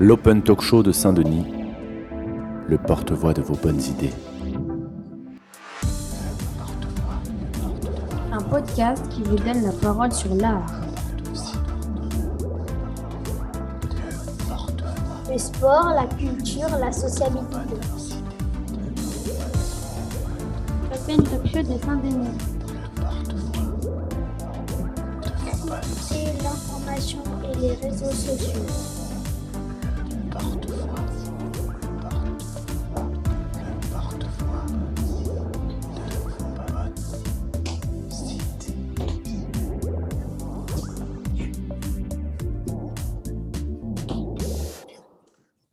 l'Open Talk Show de Saint-Denis, le porte-voix de vos bonnes idées. Un podcast qui vous donne la parole sur l'art. Le sport, la culture, la sociabilité. L'Open Talk Show de Saint-Denis. Et l'information et les réseaux sociaux.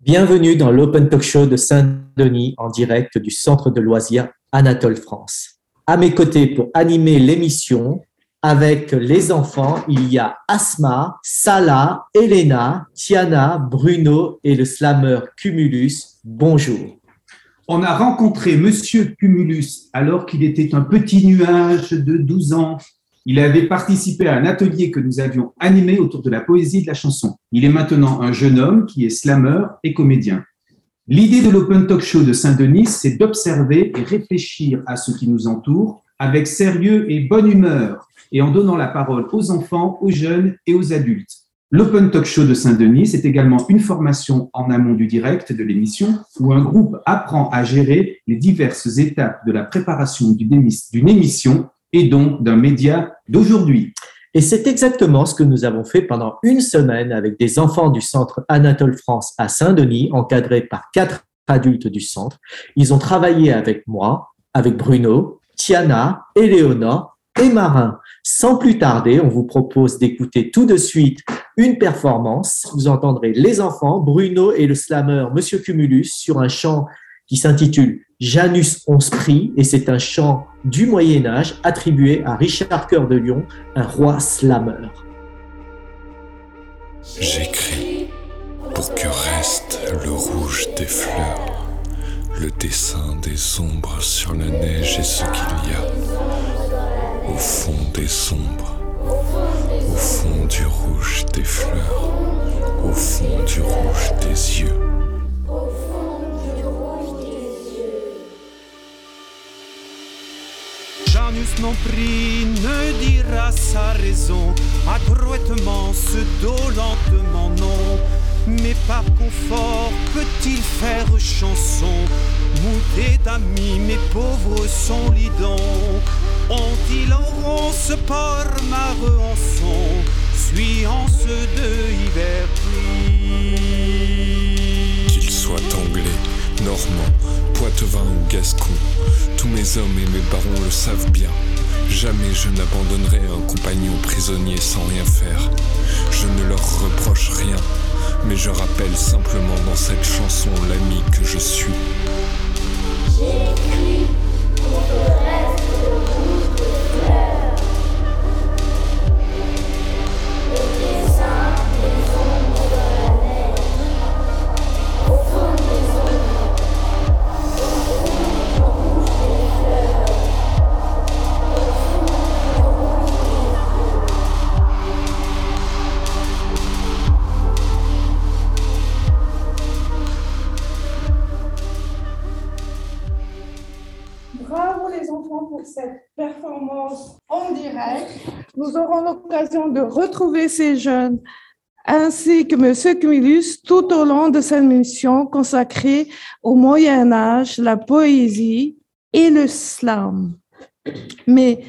Bienvenue dans l'Open Talk Show de Saint-Denis en direct du centre de loisirs Anatole France. À mes côtés pour animer l'émission, avec les enfants, il y a Asma, Salah, Elena, Tiana, Bruno et le slammer Cumulus. Bonjour. On a rencontré Monsieur Cumulus alors qu'il était un petit nuage de 12 ans. Il avait participé à un atelier que nous avions animé autour de la poésie et de la chanson. Il est maintenant un jeune homme qui est slammer et comédien. L'idée de l'Open Talk Show de Saint-Denis, c'est d'observer et réfléchir à ce qui nous entoure avec sérieux et bonne humeur et en donnant la parole aux enfants, aux jeunes et aux adultes. L'Open Talk Show de Saint-Denis, c'est également une formation en amont du direct de l'émission où un groupe apprend à gérer les diverses étapes de la préparation d'une émission et donc d'un média d'aujourd'hui. Et c'est exactement ce que nous avons fait pendant une semaine avec des enfants du centre Anatole France à Saint-Denis, encadrés par quatre adultes du centre. Ils ont travaillé avec moi, avec Bruno, Tiana, Eleonore et Marin. Sans plus tarder, on vous propose d'écouter tout de suite une performance. Vous entendrez les enfants, Bruno et le slammer Monsieur Cumulus sur un chant qui s'intitule Janus Onsprit et c'est un chant du Moyen Âge attribué à Richard Cœur de Lion, un roi slammer. J'écris pour que reste le rouge des fleurs, le dessin des ombres sur la neige et ce qu'il y a au fond des ombres, au fond du rouge des fleurs, au fond du rouge des yeux. Non pris ne dira sa raison, adroitement ce dos lentement non. Mais par confort peut-il faire chanson? Mouté d'amis, mes pauvres sont lidons. Ont-ils Laurence par ma son Suyant ceux de hiver soit anglais, normand, poitevin ou gascon, tous mes hommes et mes barons le savent bien. Jamais je n'abandonnerai un compagnon prisonnier sans rien faire. Je ne leur reproche rien, mais je rappelle simplement dans cette chanson l'ami que je suis. Cette performance en direct. Nous aurons l'occasion de retrouver ces jeunes ainsi que M. Cumulus tout au long de cette mission consacrée au Moyen Âge, la poésie et le slam. Mais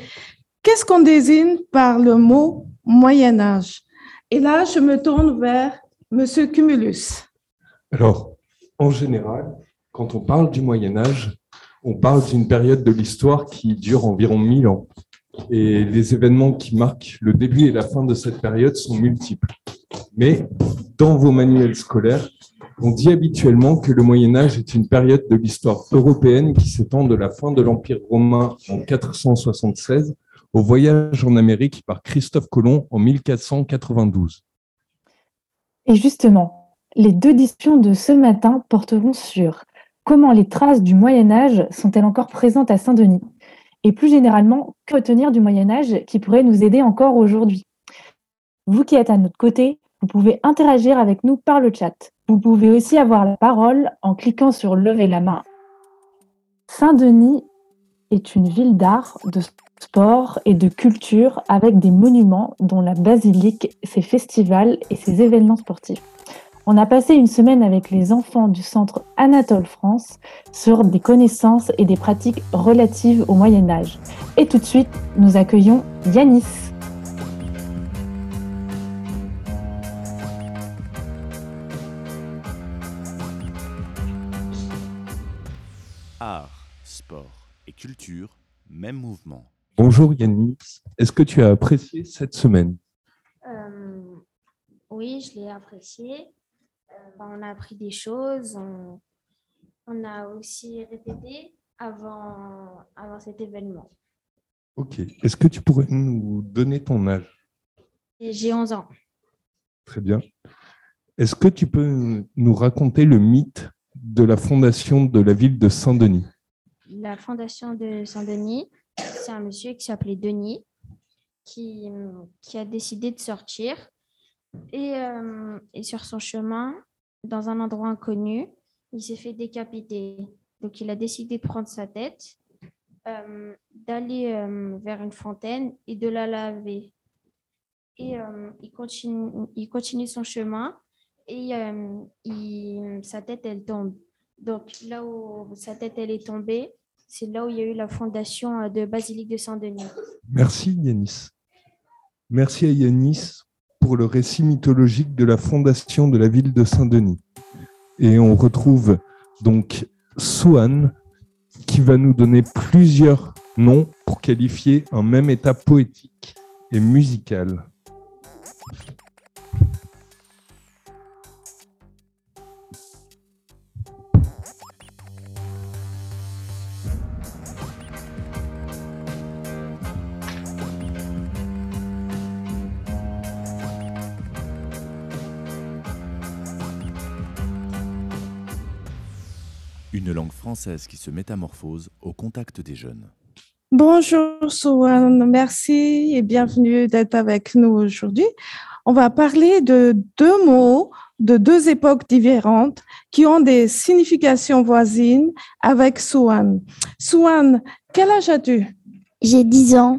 qu'est-ce qu'on désigne par le mot Moyen Âge? Et là, je me tourne vers M. Cumulus. Alors, en général, quand on parle du Moyen Âge, on parle d'une période de l'histoire qui dure environ 1000 ans. Et les événements qui marquent le début et la fin de cette période sont multiples. Mais dans vos manuels scolaires, on dit habituellement que le Moyen Âge est une période de l'histoire européenne qui s'étend de la fin de l'Empire romain en 476 au voyage en Amérique par Christophe Colomb en 1492. Et justement, les deux discussions de ce matin porteront sur comment les traces du Moyen Âge sont-elles encore présentes à Saint-Denis? Et plus généralement, que retenir du Moyen Âge qui pourrait nous aider encore aujourd'hui? Vous qui êtes à notre côté, Vous pouvez interagir avec nous par le chat. Vous pouvez aussi avoir la parole en cliquant sur lever la main. Saint-Denis est une ville d'art, de sport et de culture avec des monuments dont la basilique, ses festivals et ses événements sportifs. On a passé une semaine avec les enfants du centre Anatole France sur des connaissances et des pratiques relatives au Moyen Âge. Et tout de suite, nous accueillons Yanis. Art, sport et culture, même mouvement. Bonjour Yanis, est-ce que tu as apprécié cette semaine? Euh, oui, je l'ai apprécié. Euh, ben, on a appris des choses. On, on a aussi répété avant, avant cet événement. Ok, est-ce que tu pourrais nous donner ton âge? J'ai 11 ans. Très bien. Est-ce que tu peux nous raconter le mythe de la fondation de la ville de Saint-Denis? La fondation de Saint-Denis, c'est un monsieur qui s'appelait Denis qui, qui a décidé de sortir. Et, euh, et sur son chemin, dans un endroit inconnu, il s'est fait décapiter. Donc il a décidé de prendre sa tête, euh, d'aller euh, vers une fontaine et de la laver. Et il, continue, il continue son chemin et sa tête, elle tombe. Donc là où sa tête, elle est tombée, c'est là où il y a eu la fondation de Basilique de Saint-Denis. Merci Yanis. Merci à Yanis pour le récit mythologique de la fondation de la ville de Saint-Denis. Et on retrouve donc Souane qui va nous donner plusieurs noms pour qualifier un même état poétique et musical. Une langue française qui se métamorphose au contact des jeunes. Bonjour Souane, merci et bienvenue d'être avec nous aujourd'hui. On va parler de deux mots de deux époques différentes qui ont des significations voisines avec Souane. Souane, quel âge as-tu? J'ai 10 ans.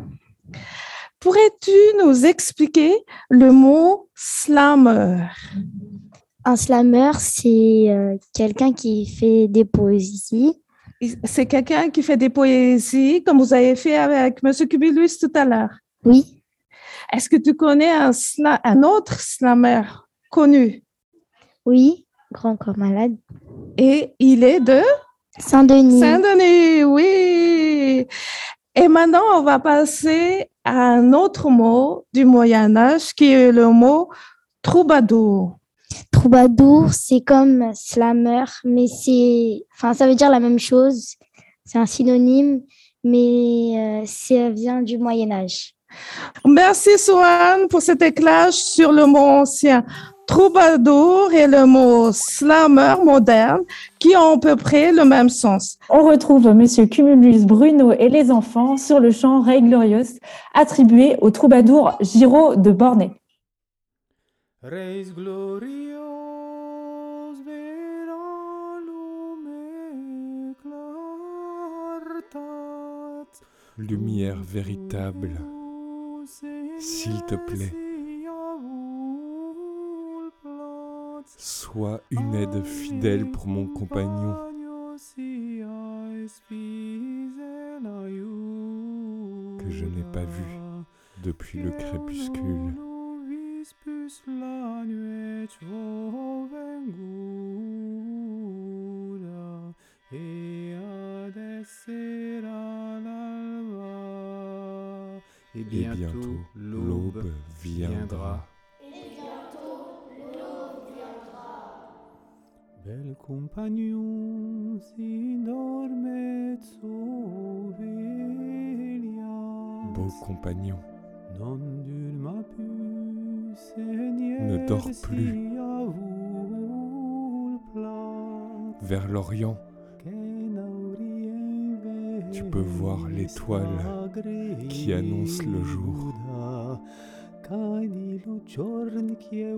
Pourrais-tu nous expliquer le mot slammer? Un slammer, c'est euh, quelqu'un qui fait des poésies. C'est quelqu'un qui fait des poésies, comme vous avez fait avec M. Cubulus tout à l'heure. Oui. Est-ce que tu connais un, sla- un autre slammer connu? Oui, grand corps malade. Et il est de? Saint-Denis. Saint-Denis, oui. Et maintenant, on va passer à un autre mot du Moyen Âge qui est le mot troubadour. Troubadour, c'est comme slammer, mais c'est, enfin, ça veut dire la même chose. C'est un synonyme, mais euh, ça vient du Moyen Âge. Merci Swan pour cet éclairage sur le mot ancien troubadour et le mot slammer moderne qui ont à peu près le même sens. On retrouve Monsieur Cumulus Bruno et les enfants sur le chant Rei Glorious attribué au troubadour Giraud de Bornay. Reis. Lumière véritable, s'il te plaît, sois une aide fidèle pour mon compagnon. Que je n'ai pas vu depuis le crépuscule. Venguda et adessera l'alba. Et Et bientôt bientôt l'aube l'aube viendra. Bel compagnon si dormet Beau compagnon, non dulma Ne dors plus. vers l'Orient, tu peux voir l'étoile qui annonce le jour.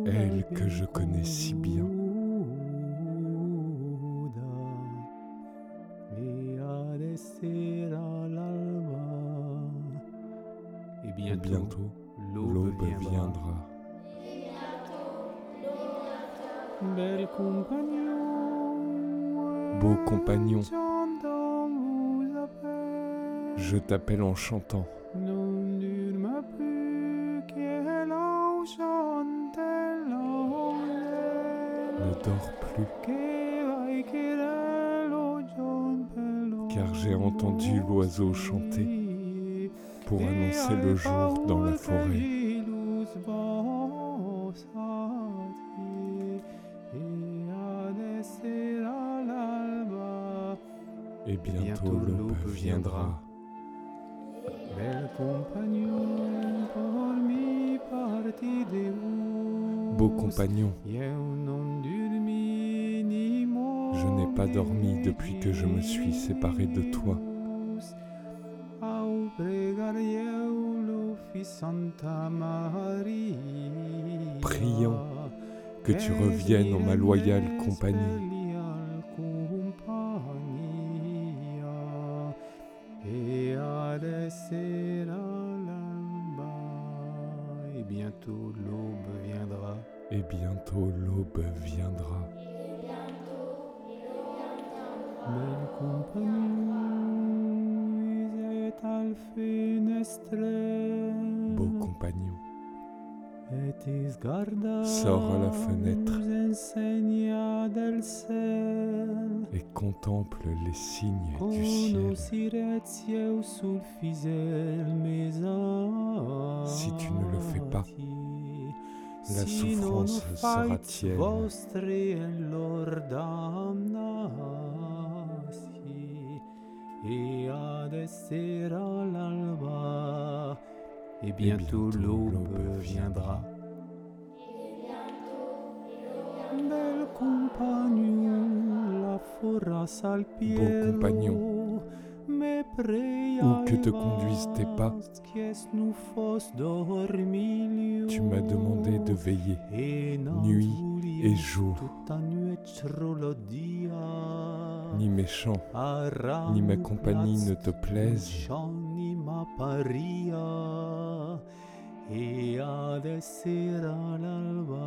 Elle que je connais si bien. Je t'appelle en chantant. Ne dors plus, car j'ai entendu l'oiseau chanter pour annoncer le jour dans la forêt. Viendra. Beau compagnon, je n'ai pas dormi depuis que je me suis séparé de toi. Priant que tu reviennes en ma loyale compagnie. Bientôt l'aube viendra. Et bientôt l'aube viendra. Bel compagnon, et al finestre. Beau compagnon, Sors à la fenêtre. et contemple les signes du ciel. Si tu ne le fais pas, la souffrance sera tienne. Et bientôt, bientôt l'aube viendra. Bel compagnon, la forras al pied. compagnon, où que te conduisent tes pas, tu m'as demandé de veiller nuit et jour. Ni mes chants, ni ma compagnie ne te plaisent. Et l'alba.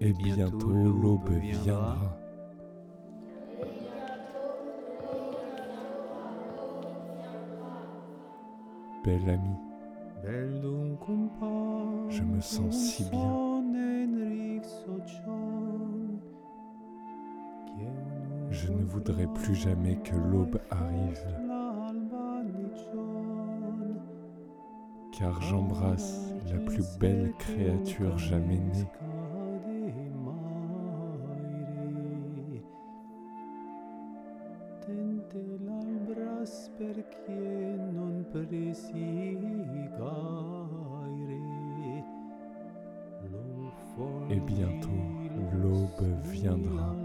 Et bientôt l'aube viendra. Belle amie, je me sens si bien. Je ne voudrais plus jamais que l'aube arrive, car j'embrasse la plus belle créature jamais née. Et bientôt l'aube viendra.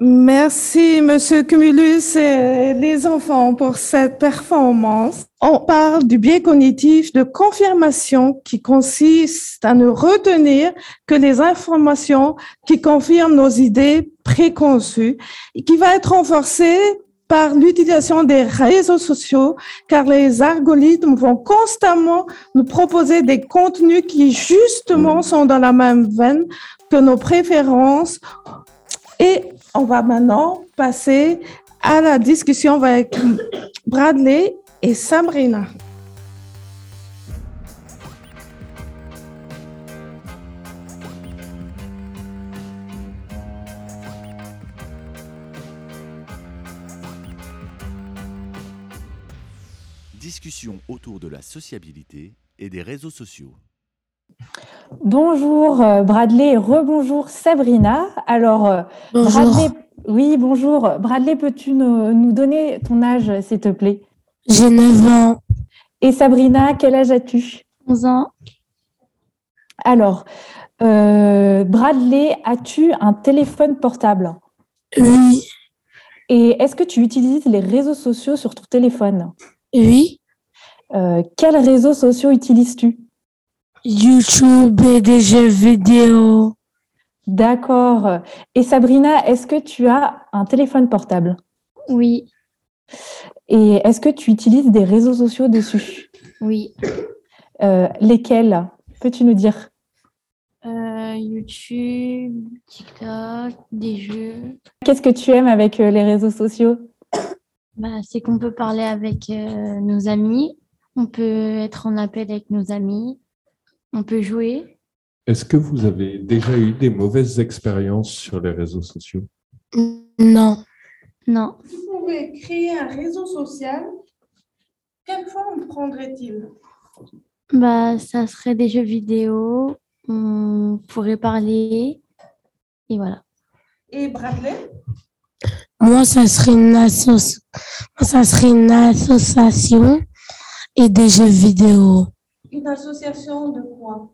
Merci, Monsieur Cumulus et les enfants pour cette performance. On parle du biais cognitif de confirmation qui consiste à ne retenir que les informations qui confirment nos idées préconçues et qui va être renforcé par l'utilisation des réseaux sociaux, car les algorithmes vont constamment nous proposer des contenus qui justement sont dans la même veine que nos préférences et on va maintenant passer à la discussion avec Bradley et Sabrina. Discussion autour de la sociabilité et des réseaux sociaux. Bonjour euh, Bradley rebonjour Sabrina. Alors, euh, Bonjour. Bradley, oui, bonjour. Bradley, peux-tu nous, nous donner ton âge, s'il te plaît? J'ai 9 ans. Et Sabrina, quel âge as-tu? 11 ans. Alors, Euh, Bradley, as-tu un téléphone portable? Oui. Et est-ce que tu utilises les réseaux sociaux sur ton téléphone? Oui. Euh, quels réseaux sociaux utilises-tu? YouTube et des jeux vidéo. D'accord. Et Sabrina, est-ce que tu as un téléphone portable? Oui. Et est-ce que tu utilises des réseaux sociaux dessus? Oui. Euh, lesquels? Peux-tu nous dire? Euh, YouTube, TikTok, des jeux. Qu'est-ce que tu aimes avec euh, les réseaux sociaux? Bah, c'est qu'on peut parler avec euh, nos amis, on peut être en appel avec nos amis, on peut jouer. Est-ce que vous avez déjà eu des mauvaises expériences sur les réseaux sociaux? Non. Non. Vous pouvez créer un réseau social. Quelle forme prendrait-il? Bah, ça serait des jeux vidéo, on pourrait parler, et voilà. Et Bradley? Moi, ça serait une, associ- moi, ça serait une association et des jeux vidéo Une association de quoi?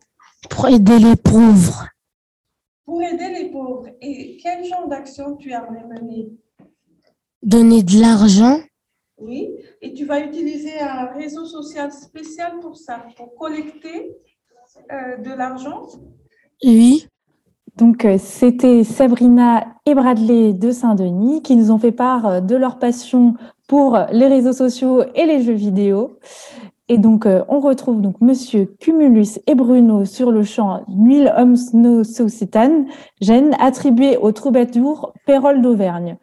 Pour aider les pauvres. Pour aider les pauvres. Et quel genre d'action tu aimerais mener Donner de l'argent. Oui. Et tu vas utiliser un réseau social spécial pour ça, pour collecter euh, de l'argent? Oui. Donc, euh, c'était Sabrina et Bradley de Saint-Denis qui nous ont fait part euh, de leur passion pour les réseaux sociaux et les jeux vidéo. Et donc, euh, on retrouve donc Monsieur Cumulus et Bruno sur le chant Nuil Homs No Societan, gène attribué au troubadour Pérol d'Auvergne.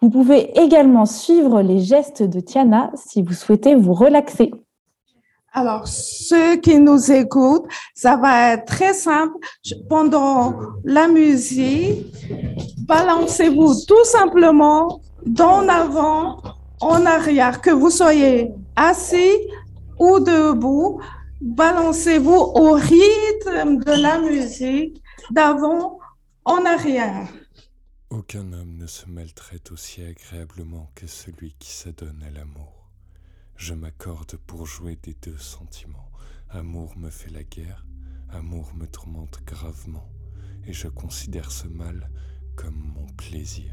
Vous pouvez également suivre les gestes de Tiana si vous souhaitez vous relaxer. Alors, ceux qui nous écoutent, ça va être très simple. Pendant la musique, balancez-vous tout simplement d'en avant, en arrière, que vous soyez assis ou debout. Balancez-vous au rythme de la musique, d'avant en arrière. Aucun homme ne se maltraite aussi agréablement que celui qui s'adonne à l'amour. Je m'accorde pour jouer des deux sentiments. Amour me fait la guerre, amour me tourmente gravement, et je considère ce mal comme mon plaisir.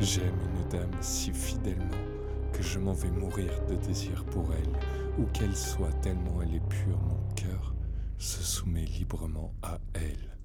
J'aime une dame si fidèlement que je m'en vais mourir de désir pour elle, où qu'elle soit tellement elle est pure, mon cœur se soumet librement à elle.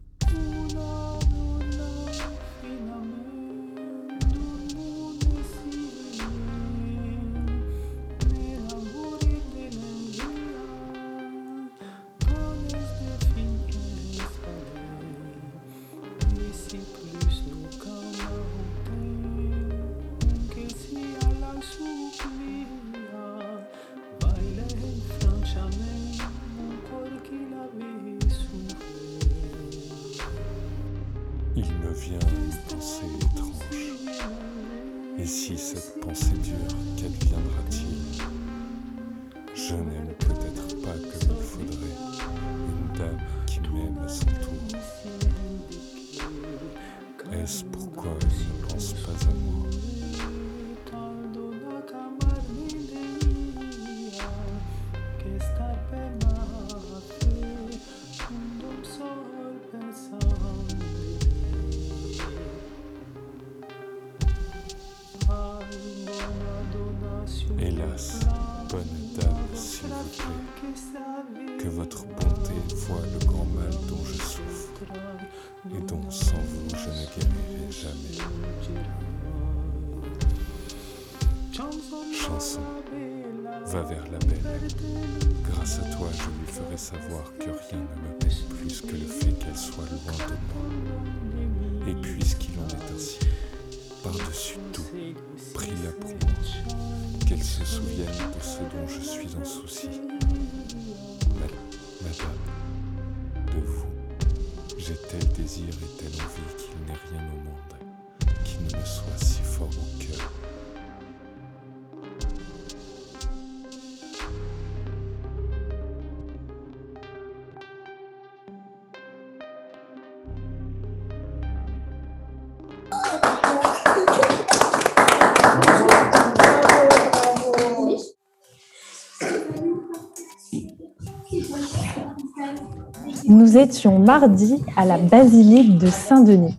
Nous étions mardi à la basilique de Saint-Denis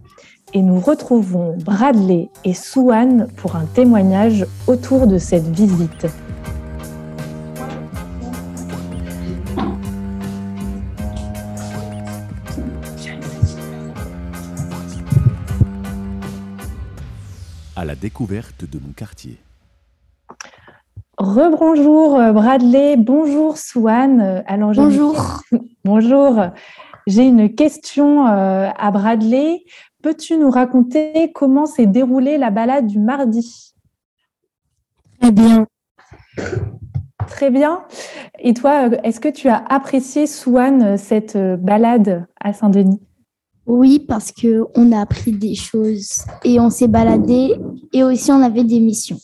et nous retrouvons Bradley et Souane pour un témoignage autour de cette visite. À la découverte de mon quartier. Rebonjour euh, Bradley, bonjour Souane. Euh, Alors, une Bonjour. Bonjour. J'ai une question euh, à Bradley. Peux-tu nous raconter comment s'est déroulée la balade du mardi? Très bien. Très bien. Et toi, est-ce que tu as apprécié, euh, cette balade à Saint-Denis? Oui, parce que on a appris des choses et on s'est baladé et aussi on avait des missions.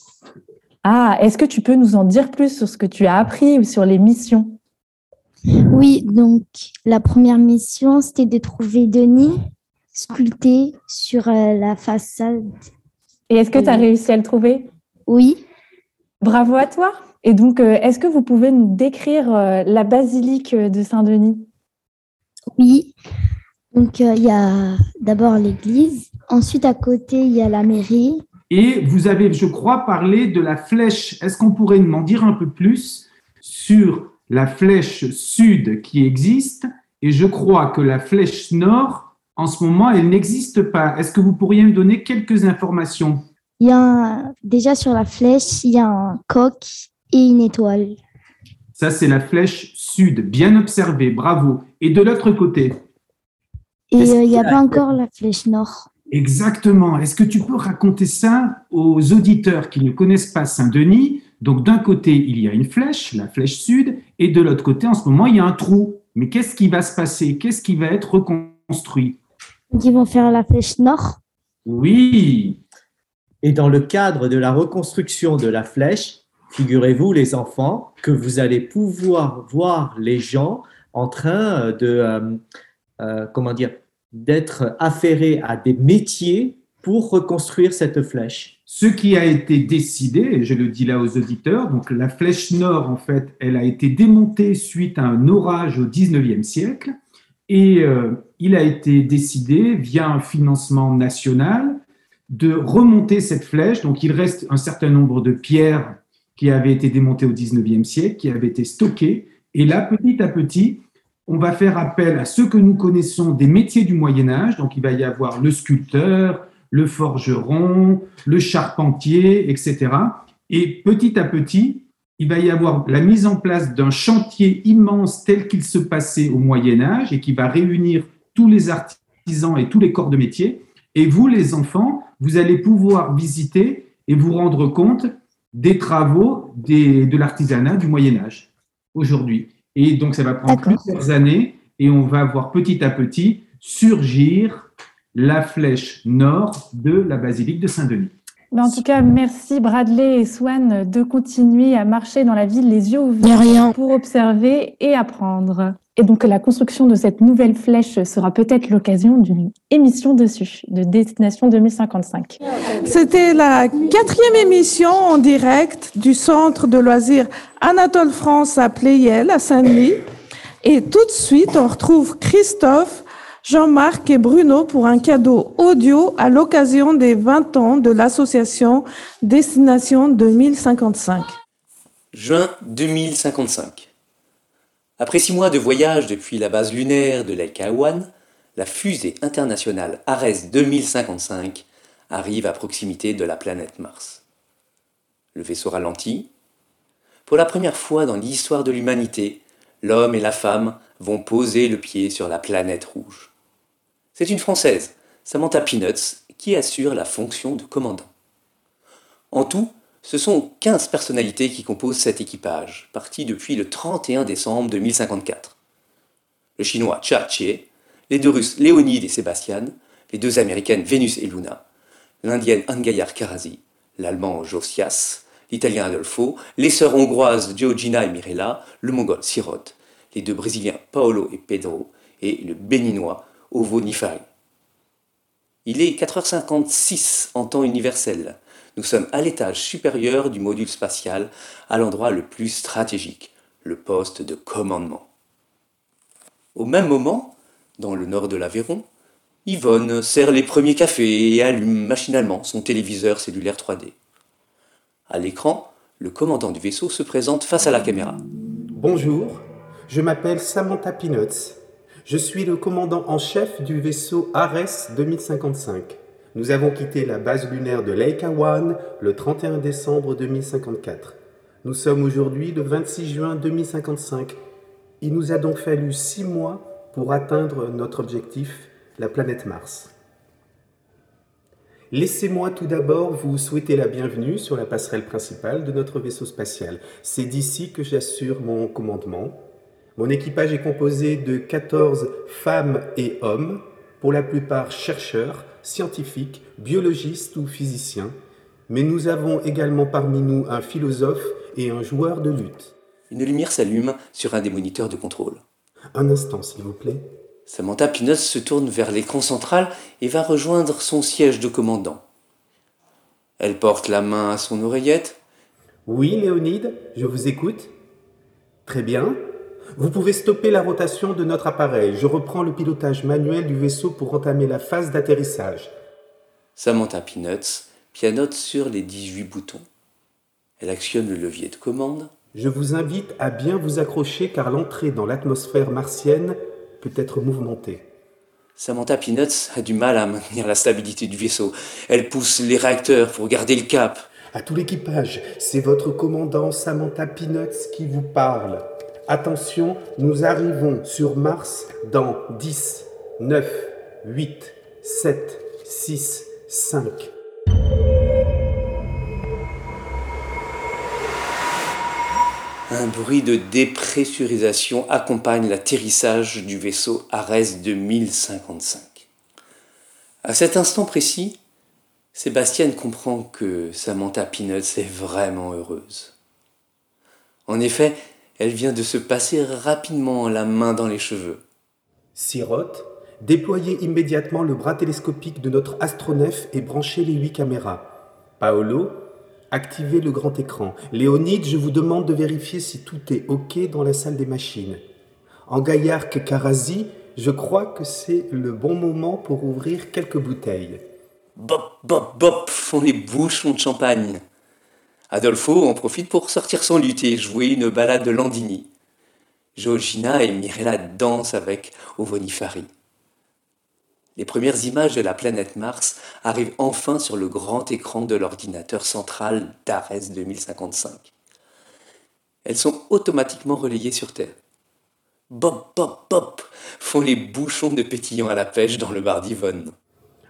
Ah, est-ce que tu peux nous en dire plus sur ce que tu as appris ou sur les missions? Oui, donc la première mission, c'était de trouver Denis sculpté sur euh, la façade. Et est-ce que tu as réussi à le trouver? Oui. Bravo à toi. Et donc, euh, est-ce que vous pouvez nous décrire euh, la basilique de Saint-Denis? Oui. Donc il y a d'abord l'église, ensuite à côté il y a la mairie. Et vous avez, je crois, parlé de la flèche. Est-ce qu'on pourrait m'en dire un peu plus sur la flèche sud qui existe? Et je crois que la flèche nord, en ce moment, elle n'existe pas. Est-ce que vous pourriez me donner quelques informations? Il y a un- déjà sur la flèche, il y a un coq et une étoile. Ça, c'est la flèche sud. Bien observé, bravo. Et de l'autre côté? Et euh, il n'y a- pas encore la flèche nord. Exactement. Est-ce que tu peux raconter ça aux auditeurs qui ne connaissent pas Saint-Denis? Donc d'un côté, il y a une flèche, la flèche sud, et de l'autre côté, en ce moment, il y a un trou. Mais qu'est-ce qui va se passer? Qu'est-ce qui va être reconstruit? Ils vont faire la flèche nord. Oui. Et dans le cadre de la reconstruction de la flèche, figurez-vous, les enfants, que vous allez pouvoir voir les gens en train de, euh, euh, comment dire, d'être affairés à des métiers pour reconstruire cette flèche. Ce qui a été décidé, et je le dis là aux auditeurs, donc la flèche nord, en fait, elle a été démontée suite à un orage au 19e siècle, et euh, il a été décidé, via un financement national, de remonter cette flèche. Donc il reste un certain nombre de pierres qui avaient été démontées au 19e siècle, qui avaient été stockées, et là, petit à petit, on va faire appel à ceux que nous connaissons des métiers du Moyen Âge. Donc, il va y avoir le sculpteur, le forgeron, le charpentier, etc. Et petit à petit, il va y avoir la mise en place d'un chantier immense tel qu'il se passait au Moyen Âge et qui va réunir tous les artisans et tous les corps de métier. Et vous, les enfants, vous allez pouvoir visiter et vous rendre compte des travaux de l'artisanat du Moyen Âge aujourd'hui. Et donc, ça va prendre plusieurs années et on va voir petit à petit surgir la flèche nord de la basilique de Saint-Denis. Mais en tout cas, merci Bradley et Swan de continuer à marcher dans la ville les yeux ouverts pour observer et apprendre. Et donc la construction de cette nouvelle flèche sera peut-être l'occasion d'une émission dessus, de Destination 2055. C'était la quatrième émission en direct du centre de loisirs Anatole France à Pleyel, à Saint-Denis. Et tout de suite, on retrouve Christophe, Jean-Marc et Bruno pour un cadeau audio à l'occasion des 20 ans de l'association Destination 2055. Juin 2055. Après six mois de voyage depuis la base lunaire de l'El-Kawan, la fusée internationale Ares 2055 arrive à proximité de la planète Mars. Le vaisseau ralentit. Pour la première fois dans l'histoire de l'humanité, l'homme et la femme vont poser le pied sur la planète rouge. C'est une Française, Samantha Peanuts, qui assure la fonction de commandant. En tout, ce sont 15 personnalités qui composent cet équipage, parti depuis le 31 décembre 2054. Le chinois Cha Chie, les deux Russes Léonide et Sébastien, les deux Américaines Vénus et Luna, l'Indienne Angayar Karazi, l'Allemand Josias, l'Italien Adolfo, les sœurs hongroises Georgina et Mirella, le Mongol Sirot, les deux Brésiliens Paolo et Pedro, et le Béninois Ovo Nifari. Il est 4h56 en temps universel. Nous sommes à l'étage supérieur du module spatial, à l'endroit le plus stratégique, le poste de commandement. Au même moment, dans le nord de l'Aveyron, Yvonne sert les premiers cafés et allume machinalement son téléviseur cellulaire 3D. À l'écran, le commandant du vaisseau se présente face à la caméra. Bonjour, je m'appelle Samantha Peanuts. Je suis le commandant en chef du vaisseau Ares 2055. Nous avons quitté la base lunaire de Lake One le 31 décembre 2054. Nous sommes aujourd'hui le 26 juin 2055. Il nous a donc fallu six mois pour atteindre notre objectif, la planète Mars. Laissez-moi tout d'abord vous souhaiter la bienvenue sur la passerelle principale de notre vaisseau spatial. C'est d'ici que j'assure mon commandement. Mon équipage est composé de 14 femmes et hommes, pour la plupart chercheurs, scientifiques, biologistes ou physiciens, mais nous avons également parmi nous un philosophe et un joueur de lutte. Une lumière s'allume sur un des moniteurs de contrôle. Un instant, s'il vous plaît. Samantha Pinos se tourne vers l'écran central et va rejoindre son siège de commandant. Elle porte la main à son oreillette. Oui, Léonide, je vous écoute. Très bien. Vous pouvez stopper la rotation de notre appareil. Je reprends le pilotage manuel du vaisseau pour entamer la phase d'atterrissage. Samantha Peanuts pianote sur les 18 boutons. Elle actionne le levier de commande. Je vous invite à bien vous accrocher car l'entrée dans l'atmosphère martienne peut être mouvementée. Samantha Peanuts a du mal à maintenir la stabilité du vaisseau. Elle pousse les réacteurs pour garder le cap. À tout l'équipage, c'est votre commandant Samantha Peanuts qui vous parle. Attention, nous arrivons sur Mars dans 10, 9, 8, 7, 6, 5. Un bruit de dépressurisation accompagne l'atterrissage du vaisseau Ares 2055. À cet instant précis, Sébastien comprend que Samantha Peanuts est vraiment heureuse. En effet, elle vient de se passer rapidement la main dans les cheveux. Sirote, déployez immédiatement le bras télescopique de notre astronef et branchez les huit caméras. Paolo, activez le grand écran. Léonide, je vous demande de vérifier si tout est OK dans la salle des machines. En Gaillarque Karazi, je crois que c'est le bon moment pour ouvrir quelques bouteilles. Bop, bop, bop font les bouchons de champagne. Adolfo en profite pour sortir son luth et jouer une balade de Landini. Georgina et Mirella dansent avec Ovonifari. Les premières images de la planète Mars arrivent enfin sur le grand écran de l'ordinateur central d'Ares 2055. Elles sont automatiquement relayées sur Terre. Bop, bop, bop font les bouchons de pétillant à la pêche dans le bar d'Yvonne.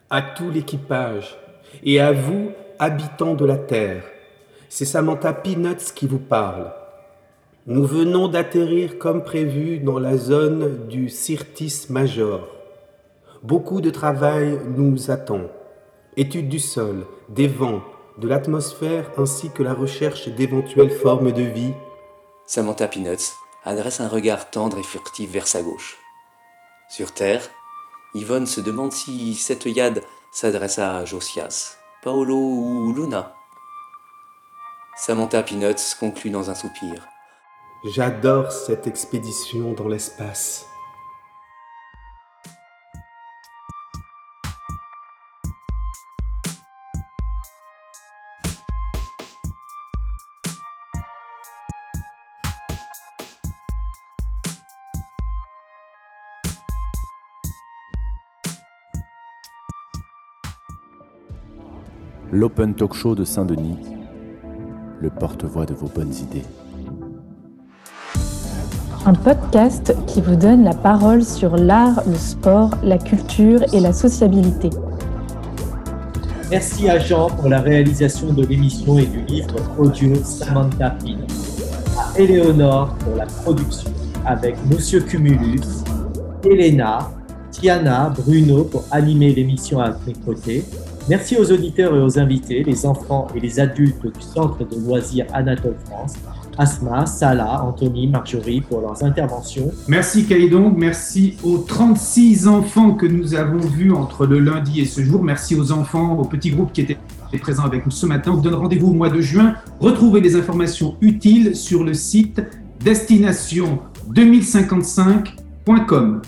À tout l'équipage et à vous, habitants de la Terre, c'est Samantha Peanuts qui vous parle. Nous venons d'atterrir comme prévu dans la zone du Syrtis Major. Beaucoup de travail nous attend. Étude du sol, des vents, de l'atmosphère ainsi que la recherche d'éventuelles formes de vie. Samantha Peanuts adresse un regard tendre et furtif vers sa gauche. Sur Terre, Yvonne se demande si cette yad s'adresse à Josias, Paolo ou Luna. Samantha Peanuts conclut dans un soupir. J'adore cette expédition dans l'espace. L'Open Talk Show de Saint-Denis, le porte-voix de vos bonnes idées. Un podcast qui vous donne la parole sur l'art, le sport, la culture et la sociabilité. Merci à Jean pour la réalisation de l'émission et du livre audio Samantha Pino. À Éléonore pour la production avec Monsieur Cumulus, Elena, Tiana, Bruno pour animer l'émission à mes côtés. Merci aux auditeurs et aux invités, les enfants et les adultes du Centre de loisirs Anatole France, Asma, Salah, Anthony, Marjorie pour leurs interventions. Merci Kaïdong, merci aux 36 enfants que nous avons vus entre le lundi et ce jour. Merci aux enfants, aux petits groupes qui étaient présents avec nous ce matin. On vous donne rendez-vous au mois de juin. Retrouvez les informations utiles sur le site destination2055.com.